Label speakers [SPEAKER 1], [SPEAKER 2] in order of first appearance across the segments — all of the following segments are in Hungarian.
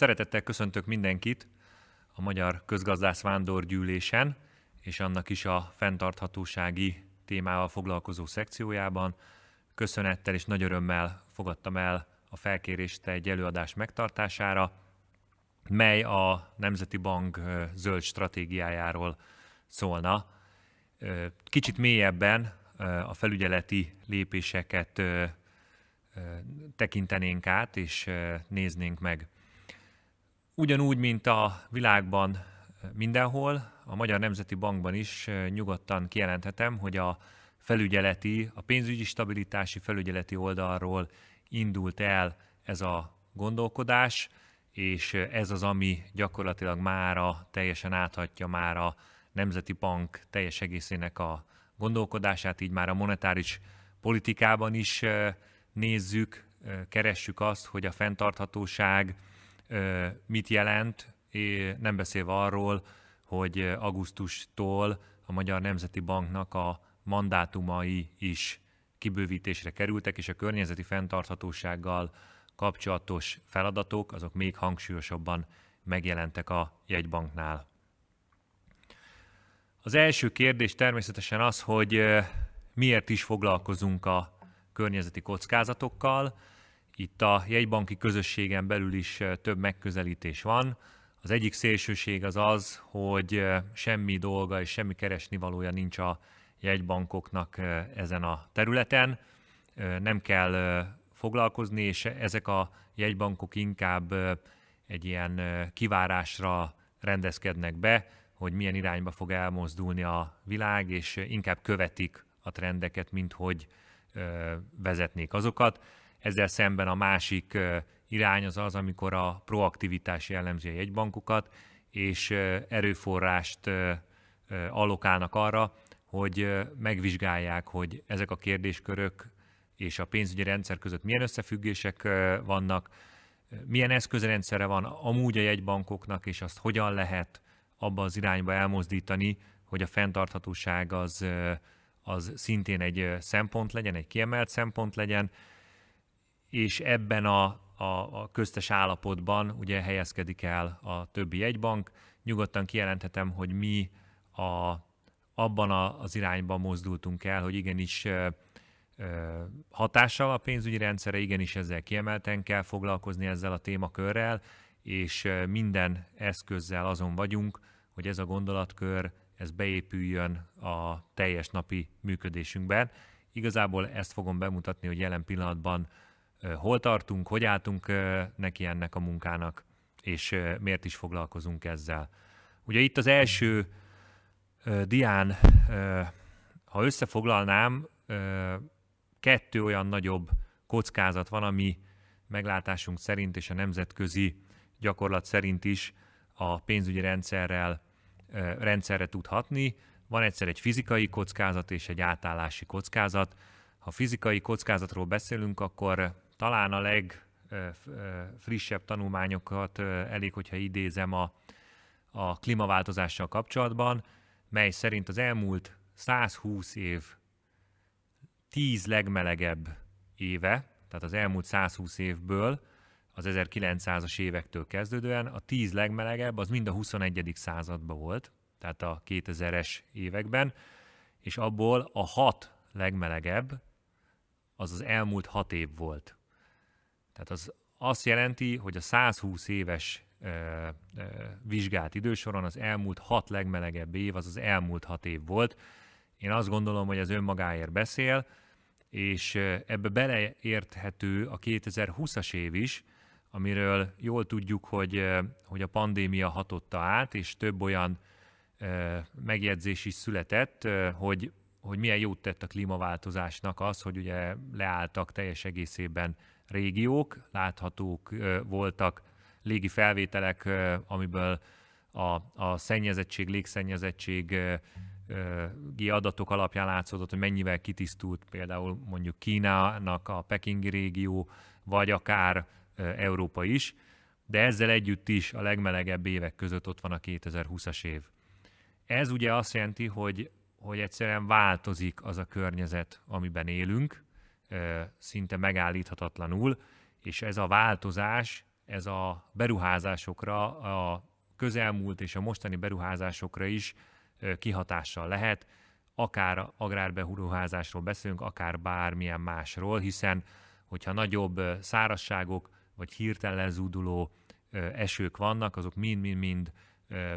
[SPEAKER 1] Szeretettel köszöntök mindenkit a Magyar Közgazdász Vándorgyűlésen és annak is a fenntarthatósági témával foglalkozó szekciójában. Köszönettel és nagy örömmel fogadtam el a felkérést egy előadás megtartására, mely a Nemzeti Bank zöld stratégiájáról szólna. Kicsit mélyebben a felügyeleti lépéseket tekintenénk át és néznénk meg. Ugyanúgy, mint a világban mindenhol, a Magyar Nemzeti Bankban is nyugodtan kijelenthetem, hogy a felügyeleti, a pénzügyi stabilitási felügyeleti oldalról indult el ez a gondolkodás, és ez az, ami gyakorlatilag mára teljesen áthatja már a Nemzeti Bank teljes egészének a gondolkodását, így már a monetáris politikában is nézzük, keressük azt, hogy a fenntarthatóság mit jelent, nem beszélve arról, hogy augusztustól a Magyar Nemzeti Banknak a mandátumai is kibővítésre kerültek, és a környezeti fenntarthatósággal kapcsolatos feladatok, azok még hangsúlyosabban megjelentek a jegybanknál. Az első kérdés természetesen az, hogy miért is foglalkozunk a környezeti kockázatokkal. Itt a jegybanki közösségen belül is több megközelítés van. Az egyik szélsőség az az, hogy semmi dolga és semmi keresnivalója nincs a jegybankoknak ezen a területen. Nem kell foglalkozni, és ezek a jegybankok inkább egy ilyen kivárásra rendezkednek be, hogy milyen irányba fog elmozdulni a világ, és inkább követik a trendeket, mint hogy vezetnék azokat. Ezzel szemben a másik irány az az, amikor a proaktivitás jellemzi a jegybankokat, és erőforrást allokálnak arra, hogy megvizsgálják, hogy ezek a kérdéskörök és a pénzügyi rendszer között milyen összefüggések vannak, milyen eszközrendszere van amúgy a jegybankoknak, és azt hogyan lehet abba az irányba elmozdítani, hogy a fenntarthatóság az, az szintén egy szempont legyen, egy kiemelt szempont legyen, és ebben a, a, a köztes állapotban ugye helyezkedik el a többi jegybank. Nyugodtan kijelenthetem, hogy mi a, abban a, az irányban mozdultunk el, hogy igenis hatással a pénzügyi rendszere, igenis ezzel kiemelten kell foglalkozni ezzel a témakörrel, és minden eszközzel azon vagyunk, hogy ez a gondolatkör ez beépüljön a teljes napi működésünkben. Igazából ezt fogom bemutatni, hogy jelen pillanatban hol tartunk, hogy álltunk neki ennek a munkának, és miért is foglalkozunk ezzel. Ugye itt az első dián, ha összefoglalnám, kettő olyan nagyobb kockázat van, ami meglátásunk szerint és a nemzetközi gyakorlat szerint is a pénzügyi rendszerrel rendszerre tud hatni. Van egyszer egy fizikai kockázat és egy átállási kockázat. Ha fizikai kockázatról beszélünk, akkor talán a legfrissebb tanulmányokat elég, hogyha idézem a, a klímaváltozással kapcsolatban, mely szerint az elmúlt 120 év 10 legmelegebb éve, tehát az elmúlt 120 évből, az 1900-as évektől kezdődően, a 10 legmelegebb az mind a 21. században volt, tehát a 2000-es években, és abból a 6 legmelegebb az az elmúlt 6 év volt. Tehát az azt jelenti, hogy a 120 éves ö, ö, vizsgált idősoron az elmúlt 6 legmelegebb év az az elmúlt 6 év volt. Én azt gondolom, hogy az önmagáért beszél, és ebbe beleérthető a 2020-as év is, amiről jól tudjuk, hogy, hogy a pandémia hatotta át, és több olyan megjegyzés is született, hogy, hogy milyen jót tett a klímaváltozásnak az, hogy ugye leálltak teljes egészében régiók, láthatók voltak légi felvételek, amiből a, a szennyezettség, légszennyezettség adatok alapján látszódott, hogy mennyivel kitisztult például mondjuk Kínának a pekingi régió, vagy akár Európa is, de ezzel együtt is a legmelegebb évek között ott van a 2020-as év. Ez ugye azt jelenti, hogy, hogy egyszerűen változik az a környezet, amiben élünk, szinte megállíthatatlanul, és ez a változás, ez a beruházásokra, a közelmúlt és a mostani beruházásokra is kihatással lehet, akár agrárberuházásról beszélünk, akár bármilyen másról, hiszen hogyha nagyobb szárazságok vagy hirtelen zúduló esők vannak, azok mind-mind-mind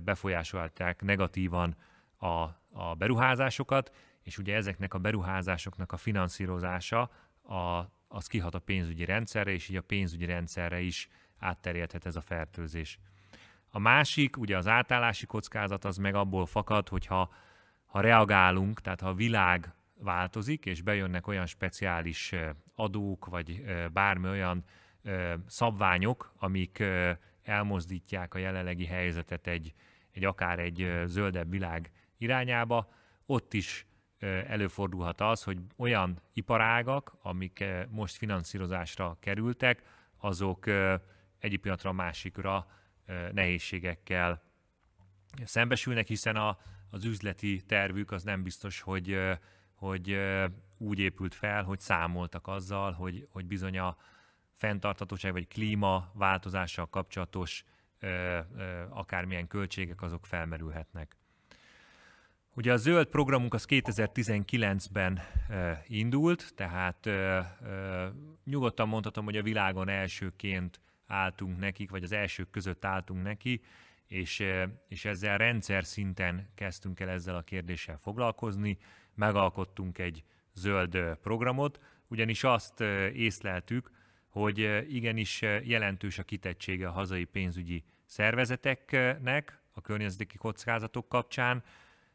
[SPEAKER 1] befolyásolták negatívan a, a beruházásokat, és ugye ezeknek a beruházásoknak a finanszírozása a, az kihat a pénzügyi rendszerre, és így a pénzügyi rendszerre is átterjedhet ez a fertőzés. A másik, ugye az átállási kockázat az meg abból fakad, hogyha ha reagálunk, tehát ha a világ változik, és bejönnek olyan speciális adók, vagy bármi olyan szabványok, amik elmozdítják a jelenlegi helyzetet egy, egy akár egy zöldebb világ irányába, ott is előfordulhat az, hogy olyan iparágak, amik most finanszírozásra kerültek, azok egyik pillanatra a másikra nehézségekkel szembesülnek, hiszen a, az üzleti tervük az nem biztos, hogy, hogy úgy épült fel, hogy számoltak azzal, hogy, hogy bizony a fenntartatóság vagy klímaváltozással kapcsolatos akármilyen költségek azok felmerülhetnek. Ugye a zöld programunk az 2019-ben e, indult, tehát nyugodtan mondhatom, hogy a világon elsőként álltunk nekik, vagy az elsők között álltunk neki, és, és ezzel rendszer szinten kezdtünk el ezzel a kérdéssel foglalkozni, megalkottunk egy zöld programot, ugyanis azt észleltük, hogy igenis jelentős a kitettsége a hazai pénzügyi szervezeteknek a környezeti kockázatok kapcsán,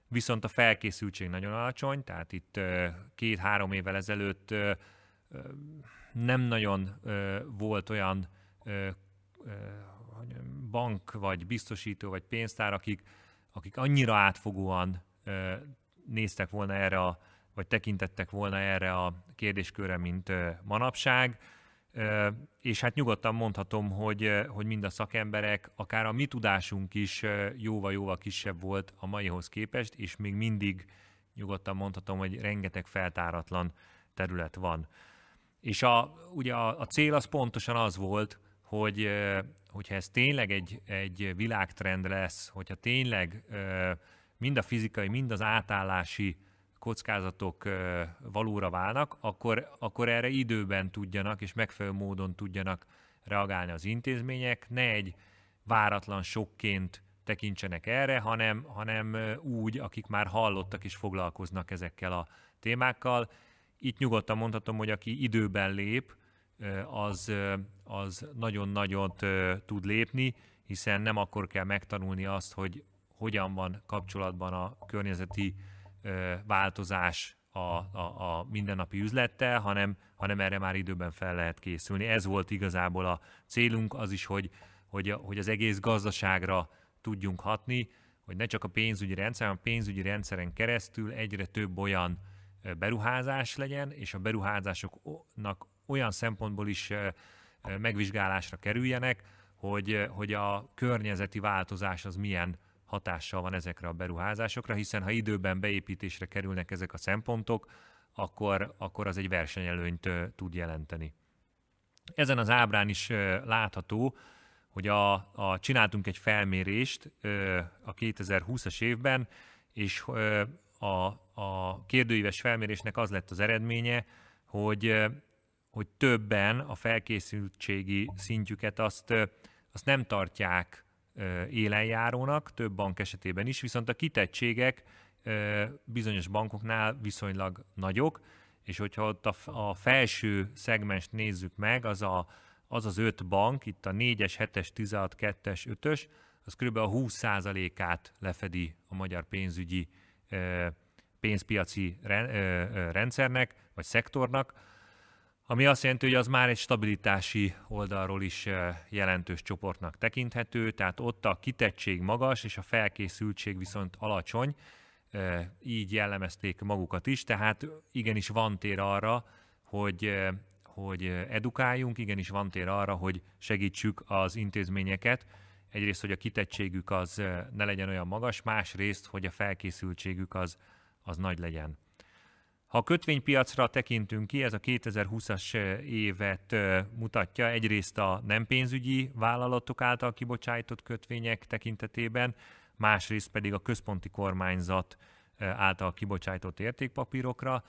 [SPEAKER 1] viszont a felkészültség nagyon alacsony, tehát itt két-három évvel ezelőtt nem nagyon volt olyan bank, vagy biztosító, vagy pénztár, akik, akik annyira átfogóan néztek volna erre, a, vagy tekintettek volna erre a kérdéskörre, mint manapság és hát nyugodtan mondhatom, hogy, hogy mind a szakemberek, akár a mi tudásunk is jóval-jóval kisebb volt a maihoz képest, és még mindig nyugodtan mondhatom, hogy rengeteg feltáratlan terület van. És a, ugye a, a cél az pontosan az volt, hogy hogyha ez tényleg egy, egy világtrend lesz, hogyha tényleg mind a fizikai, mind az átállási kockázatok valóra válnak, akkor, akkor erre időben tudjanak és megfelelő módon tudjanak reagálni az intézmények, ne egy váratlan sokként tekintsenek erre, hanem, hanem úgy, akik már hallottak és foglalkoznak ezekkel a témákkal. Itt nyugodtan mondhatom, hogy aki időben lép, az, az nagyon nagyot tud lépni, hiszen nem akkor kell megtanulni azt, hogy hogyan van kapcsolatban a környezeti változás a, a, a mindennapi üzlettel, hanem, hanem erre már időben fel lehet készülni. Ez volt igazából a célunk, az is, hogy, hogy, hogy az egész gazdaságra tudjunk hatni, hogy ne csak a pénzügyi rendszer, hanem a pénzügyi rendszeren keresztül egyre több olyan beruházás legyen, és a beruházásoknak olyan szempontból is megvizsgálásra kerüljenek, hogy, hogy a környezeti változás az milyen hatással van ezekre a beruházásokra, hiszen ha időben beépítésre kerülnek ezek a szempontok, akkor, akkor az egy versenyelőnyt tud jelenteni. Ezen az ábrán is látható, hogy a, a, csináltunk egy felmérést a 2020-as évben, és a, a kérdőíves felmérésnek az lett az eredménye, hogy, hogy többen a felkészültségi szintjüket azt, azt nem tartják élenjárónak, több bank esetében is, viszont a kitettségek bizonyos bankoknál viszonylag nagyok, és hogyha ott a, felső szegmest nézzük meg, az, a, az az öt bank, itt a 4-es, 7-es, 16, 2-es, 5-ös, az kb. a 20%-át lefedi a magyar pénzügyi pénzpiaci rendszernek, vagy szektornak, ami azt jelenti, hogy az már egy stabilitási oldalról is eh, jelentős csoportnak tekinthető, tehát ott a kitettség magas és a felkészültség viszont alacsony, eh, így jellemezték magukat is, tehát igenis van tér arra, hogy, eh, hogy edukáljunk, igenis van tér arra, hogy segítsük az intézményeket, egyrészt, hogy a kitettségük az ne legyen olyan magas, másrészt, hogy a felkészültségük az, az nagy legyen. Ha a kötvénypiacra tekintünk ki, ez a 2020-as évet mutatja. Egyrészt a nem pénzügyi vállalatok által kibocsájtott kötvények tekintetében, másrészt pedig a központi kormányzat által kibocsájtott értékpapírokra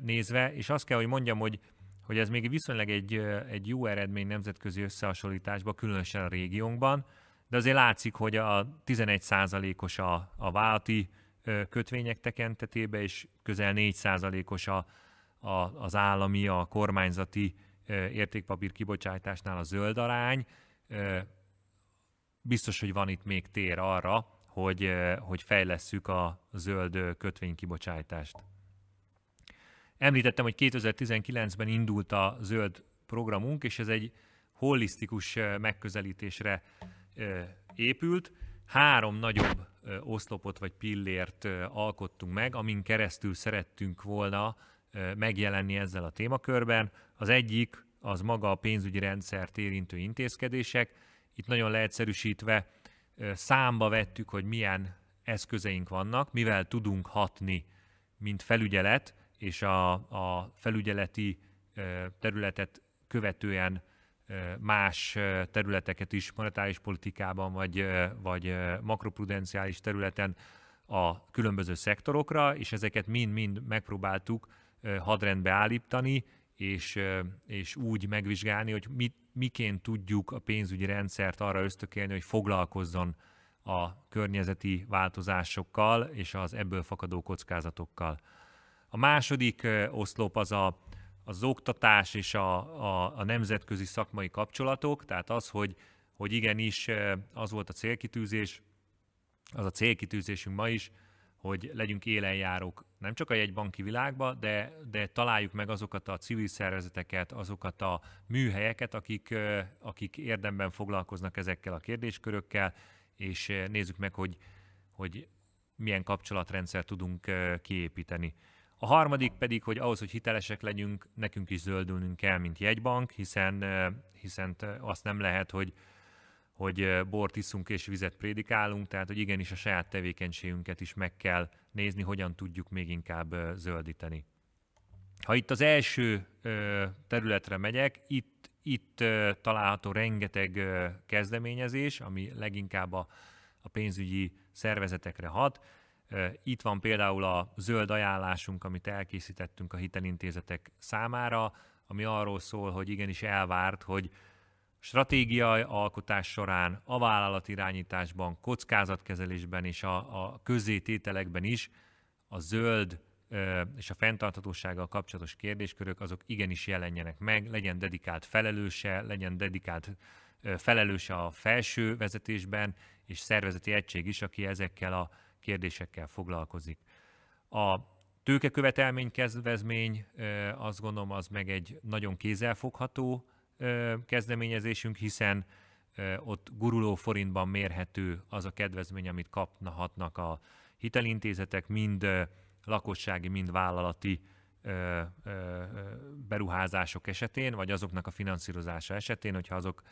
[SPEAKER 1] nézve, és azt kell, hogy mondjam, hogy hogy ez még viszonylag egy, egy jó eredmény nemzetközi összehasonlításban, különösen a régiónkban, de azért látszik, hogy a 11%-os a, a válti kötvények tekintetében, és közel 4%-os a, a, az állami, a kormányzati értékpapír kibocsátásnál a zöld arány. Biztos, hogy van itt még tér arra, hogy, hogy fejlesszük a zöld kötvénykibocsátást. Említettem, hogy 2019-ben indult a zöld programunk, és ez egy holisztikus megközelítésre épült. Három nagyobb oszlopot vagy pillért alkottunk meg, amin keresztül szerettünk volna megjelenni ezzel a témakörben. Az egyik az maga a pénzügyi rendszert érintő intézkedések. Itt nagyon leegyszerűsítve számba vettük, hogy milyen eszközeink vannak, mivel tudunk hatni, mint felügyelet, és a, a felügyeleti területet követően más területeket is monetáris politikában, vagy, vagy makroprudenciális területen a különböző szektorokra, és ezeket mind-mind megpróbáltuk hadrendbe állítani, és, és úgy megvizsgálni, hogy mit, miként tudjuk a pénzügyi rendszert arra ösztökélni, hogy foglalkozzon a környezeti változásokkal és az ebből fakadó kockázatokkal. A második oszlop az a, az oktatás és a, a, a nemzetközi szakmai kapcsolatok, tehát az, hogy, hogy igenis az volt a célkitűzés, az a célkitűzésünk ma is, hogy legyünk élenjárók nem csak a jegybanki világba, de, de találjuk meg azokat a civil szervezeteket, azokat a műhelyeket, akik, akik érdemben foglalkoznak ezekkel a kérdéskörökkel, és nézzük meg, hogy, hogy milyen kapcsolatrendszer tudunk kiépíteni. A harmadik pedig, hogy ahhoz, hogy hitelesek legyünk, nekünk is zöldülnünk kell, mint jegybank, hiszen, hiszen azt nem lehet, hogy, hogy bort iszunk és vizet prédikálunk, tehát hogy igenis a saját tevékenységünket is meg kell nézni, hogyan tudjuk még inkább zöldíteni. Ha itt az első területre megyek, itt, itt található rengeteg kezdeményezés, ami leginkább a, a pénzügyi szervezetekre hat. Itt van például a zöld ajánlásunk, amit elkészítettünk a hitelintézetek számára, ami arról szól, hogy igenis elvárt, hogy stratégiai alkotás során, a vállalatirányításban, kockázatkezelésben és a, a közzétételekben is a zöld és a fenntarthatósággal kapcsolatos kérdéskörök azok igenis jelenjenek meg, legyen dedikált felelőse, legyen dedikált felelőse a felső vezetésben, és szervezeti egység is, aki ezekkel a kérdésekkel foglalkozik. A tőkekövetelmény kezdvezmény, azt gondolom, az meg egy nagyon kézzelfogható kezdeményezésünk, hiszen ott guruló forintban mérhető az a kedvezmény, amit kaphatnak a hitelintézetek, mind lakossági, mind vállalati beruházások esetén, vagy azoknak a finanszírozása esetén, hogyha azok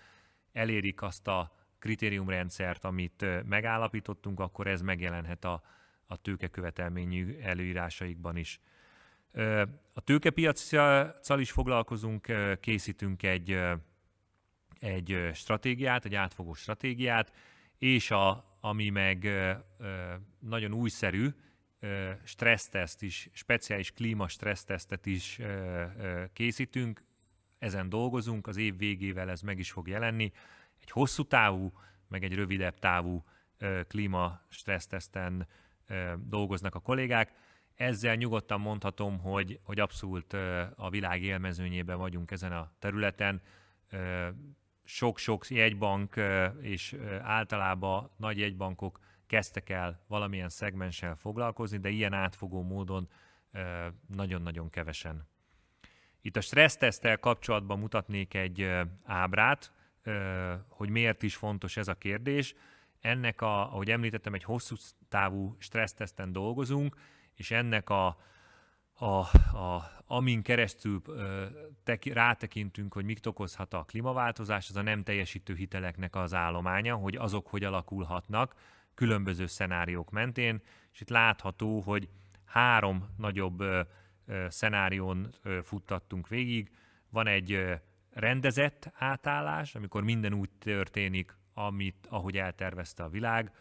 [SPEAKER 1] elérik azt a kritériumrendszert, amit megállapítottunk, akkor ez megjelenhet a, a tőkekövetelményű előírásaikban is. A tőkepiacsal is foglalkozunk, készítünk egy, egy stratégiát, egy átfogó stratégiát, és a, ami meg nagyon újszerű, stresszteszt is, speciális klíma stressztesztet is készítünk, ezen dolgozunk, az év végével ez meg is fog jelenni, egy hosszú távú, meg egy rövidebb távú klíma stressztesten dolgoznak a kollégák. Ezzel nyugodtan mondhatom, hogy, hogy abszolút a világ élmezőnyében vagyunk ezen a területen. Sok-sok jegybank és általában nagy jegybankok kezdtek el valamilyen szegmenssel foglalkozni, de ilyen átfogó módon nagyon-nagyon kevesen. Itt a stressztesztel kapcsolatban mutatnék egy ábrát, hogy miért is fontos ez a kérdés. Ennek, a, ahogy említettem, egy hosszú távú stressztesten dolgozunk, és ennek a, a, a, amin keresztül teki, rátekintünk, hogy mit okozhat a klímaváltozás, az a nem teljesítő hiteleknek az állománya, hogy azok hogy alakulhatnak különböző szenáriók mentén, és itt látható, hogy három nagyobb szenárión futtattunk végig. Van egy rendezett átállás, amikor minden úgy történik, amit, ahogy eltervezte a világ,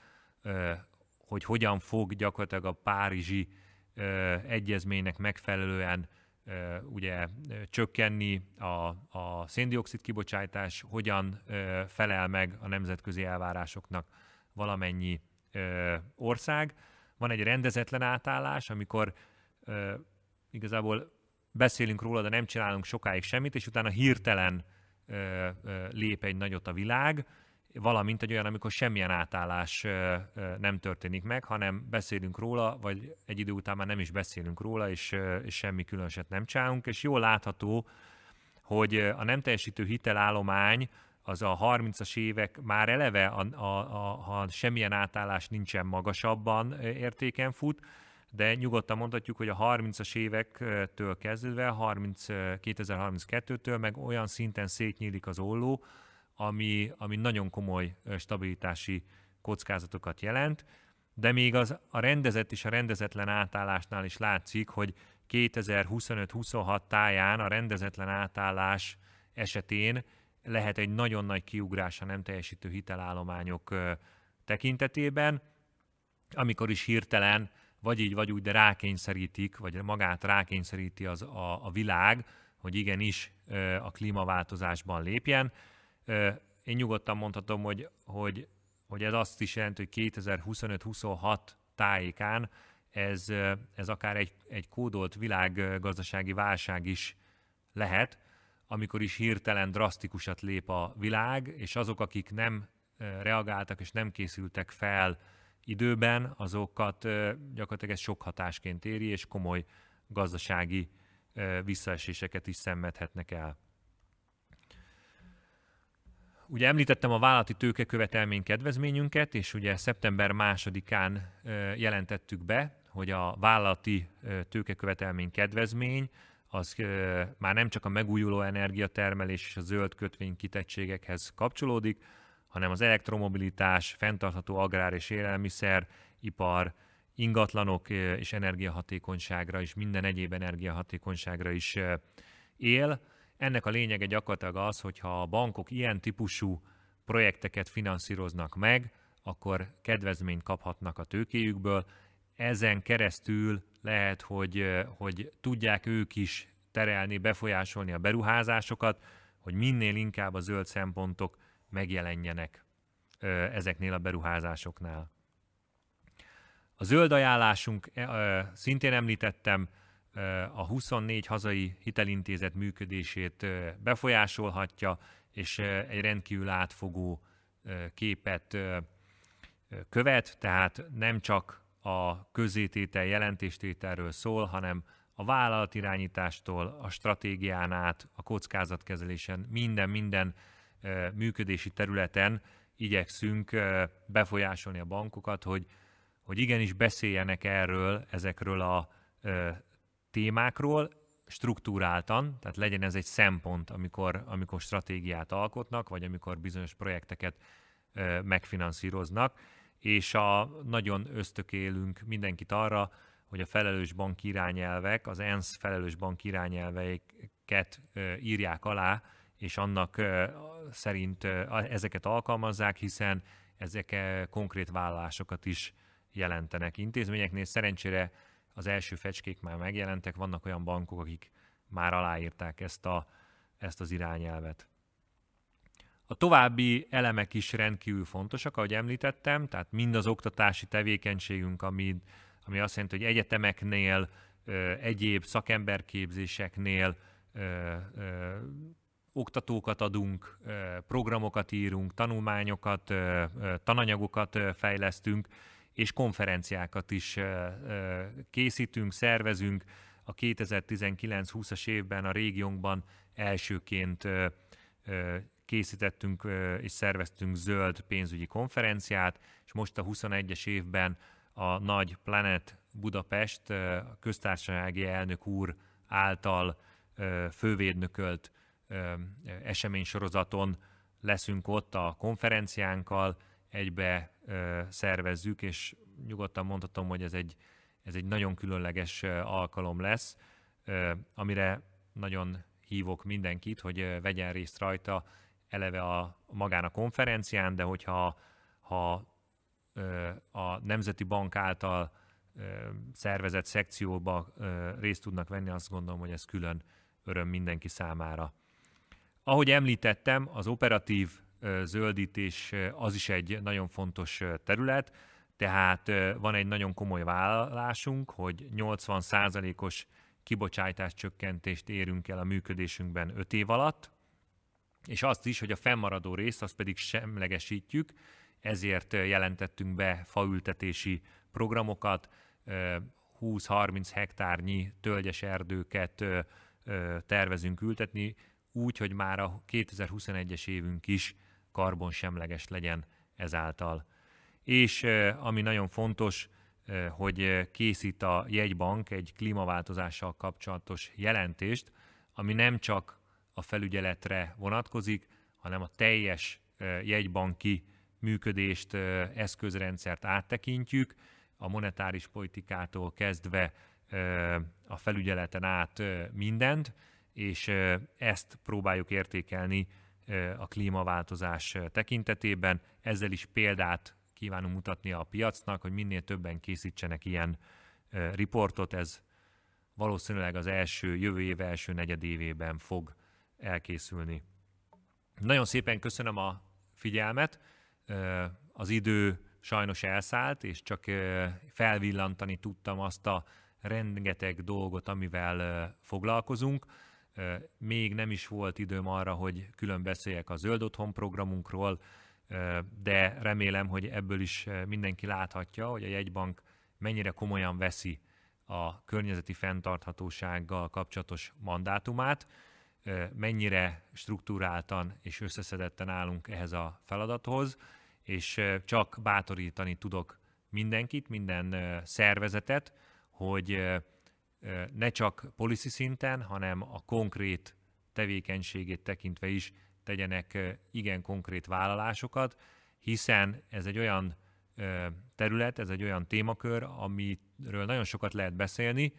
[SPEAKER 1] hogy hogyan fog gyakorlatilag a párizsi egyezménynek megfelelően ugye csökkenni a, a széndiokszid kibocsátás, hogyan felel meg a nemzetközi elvárásoknak valamennyi ország. Van egy rendezetlen átállás, amikor igazából beszélünk róla, de nem csinálunk sokáig semmit, és utána hirtelen lép egy nagyot a világ, valamint egy olyan, amikor semmilyen átállás nem történik meg, hanem beszélünk róla, vagy egy idő után már nem is beszélünk róla, és, és semmi különöset nem csinálunk, és jól látható, hogy a nem teljesítő hitelállomány az a 30-as évek már eleve, a, a, a, ha semmilyen átállás nincsen magasabban értéken fut, de nyugodtan mondhatjuk, hogy a 30-as évektől kezdve, 30, 2032-től meg olyan szinten szétnyílik az olló, ami, ami nagyon komoly stabilitási kockázatokat jelent, de még az, a rendezett és a rendezetlen átállásnál is látszik, hogy 2025-26 táján a rendezetlen átállás esetén lehet egy nagyon nagy kiugrás a nem teljesítő hitelállományok tekintetében, amikor is hirtelen vagy így, vagy úgy, de rákényszerítik, vagy magát rákényszeríti az a, a világ, hogy igenis a klímaváltozásban lépjen. Én nyugodtan mondhatom, hogy, hogy, hogy ez azt is jelenti, hogy 2025-26 tájékán ez, ez akár egy, egy kódolt világgazdasági válság is lehet, amikor is hirtelen drasztikusat lép a világ, és azok, akik nem reagáltak és nem készültek fel időben, azokat gyakorlatilag ez sok hatásként éri, és komoly gazdasági visszaeséseket is szenvedhetnek el. Ugye említettem a vállalati tőkekövetelmény kedvezményünket, és ugye szeptember másodikán jelentettük be, hogy a vállalati tőkekövetelmény kedvezmény az már nem csak a megújuló energiatermelés és a zöld kötvény kitettségekhez kapcsolódik, hanem az elektromobilitás, fenntartható agrár és élelmiszer, ipar, ingatlanok és energiahatékonyságra és minden egyéb energiahatékonyságra is él. Ennek a lényege gyakorlatilag az, hogyha a bankok ilyen típusú projekteket finanszíroznak meg, akkor kedvezményt kaphatnak a tőkéjükből. Ezen keresztül lehet, hogy, hogy tudják ők is terelni, befolyásolni a beruházásokat, hogy minél inkább a zöld szempontok megjelenjenek ezeknél a beruházásoknál. A zöld ajánlásunk, szintén említettem, a 24 hazai hitelintézet működését befolyásolhatja, és egy rendkívül átfogó képet követ, tehát nem csak a közététel jelentéstételről szól, hanem a vállalatirányítástól, a stratégián át, a kockázatkezelésen, minden-minden működési területen igyekszünk befolyásolni a bankokat, hogy, hogy igenis beszéljenek erről, ezekről a témákról, struktúráltan, tehát legyen ez egy szempont, amikor, amikor stratégiát alkotnak, vagy amikor bizonyos projekteket megfinanszíroznak, és a, nagyon ösztökélünk mindenkit arra, hogy a felelős bank irányelvek, az ENSZ felelős bank irányelveiket írják alá, és annak szerint ezeket alkalmazzák, hiszen ezek konkrét vállalásokat is jelentenek intézményeknél. Szerencsére az első fecskék már megjelentek, vannak olyan bankok, akik már aláírták ezt, a, ezt az irányelvet. A további elemek is rendkívül fontosak, ahogy említettem, tehát mind az oktatási tevékenységünk, ami, ami azt jelenti, hogy egyetemeknél, egyéb szakemberképzéseknél oktatókat adunk, programokat írunk, tanulmányokat, tananyagokat fejlesztünk, és konferenciákat is készítünk, szervezünk. A 2019-20-as évben a régiónkban elsőként készítettünk és szerveztünk zöld pénzügyi konferenciát, és most a 21-es évben a nagy Planet Budapest a köztársasági elnök úr által fővédnökölt eseménysorozaton leszünk ott a konferenciánkkal, egybe szervezzük, és nyugodtan mondhatom, hogy ez egy, ez egy nagyon különleges alkalom lesz. amire nagyon hívok mindenkit, hogy vegyen részt rajta eleve a, magán a konferencián, de hogyha ha a Nemzeti Bank által szervezett szekcióba részt tudnak venni, azt gondolom, hogy ez külön öröm mindenki számára. Ahogy említettem, az operatív zöldítés az is egy nagyon fontos terület, tehát van egy nagyon komoly vállalásunk, hogy 80%-os kibocsátás csökkentést érünk el a működésünkben 5 év alatt, és azt is, hogy a fennmaradó részt azt pedig semlegesítjük, ezért jelentettünk be faültetési programokat, 20-30 hektárnyi tölgyes erdőket tervezünk ültetni, úgy, hogy már a 2021-es évünk is karbonsemleges legyen ezáltal. És ami nagyon fontos, hogy készít a jegybank egy klímaváltozással kapcsolatos jelentést, ami nem csak a felügyeletre vonatkozik, hanem a teljes jegybanki működést, eszközrendszert áttekintjük, a monetáris politikától kezdve a felügyeleten át mindent, és ezt próbáljuk értékelni a klímaváltozás tekintetében. Ezzel is példát kívánunk mutatni a piacnak, hogy minél többen készítsenek ilyen riportot. Ez valószínűleg az első, jövő év első negyedévében fog elkészülni. Nagyon szépen köszönöm a figyelmet. Az idő sajnos elszállt, és csak felvillantani tudtam azt a rengeteg dolgot, amivel foglalkozunk. Még nem is volt időm arra, hogy külön beszéljek a Zöld Otthon programunkról, de remélem, hogy ebből is mindenki láthatja, hogy a jegybank mennyire komolyan veszi a környezeti fenntarthatósággal kapcsolatos mandátumát, mennyire struktúráltan és összeszedetten állunk ehhez a feladathoz, és csak bátorítani tudok mindenkit, minden szervezetet, hogy ne csak policy szinten, hanem a konkrét tevékenységét tekintve is tegyenek igen konkrét vállalásokat, hiszen ez egy olyan terület, ez egy olyan témakör, amiről nagyon sokat lehet beszélni,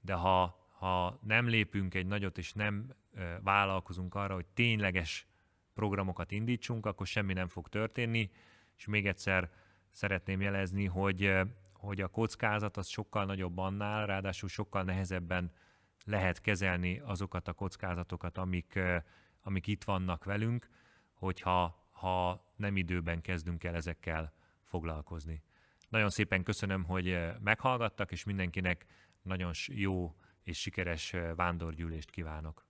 [SPEAKER 1] de ha, ha nem lépünk egy nagyot, és nem vállalkozunk arra, hogy tényleges programokat indítsunk, akkor semmi nem fog történni, és még egyszer szeretném jelezni, hogy, hogy a kockázat az sokkal nagyobb annál, ráadásul sokkal nehezebben lehet kezelni azokat a kockázatokat, amik, amik itt vannak velünk, hogyha ha nem időben kezdünk el ezekkel foglalkozni. Nagyon szépen köszönöm, hogy meghallgattak, és mindenkinek nagyon jó és sikeres vándorgyűlést kívánok.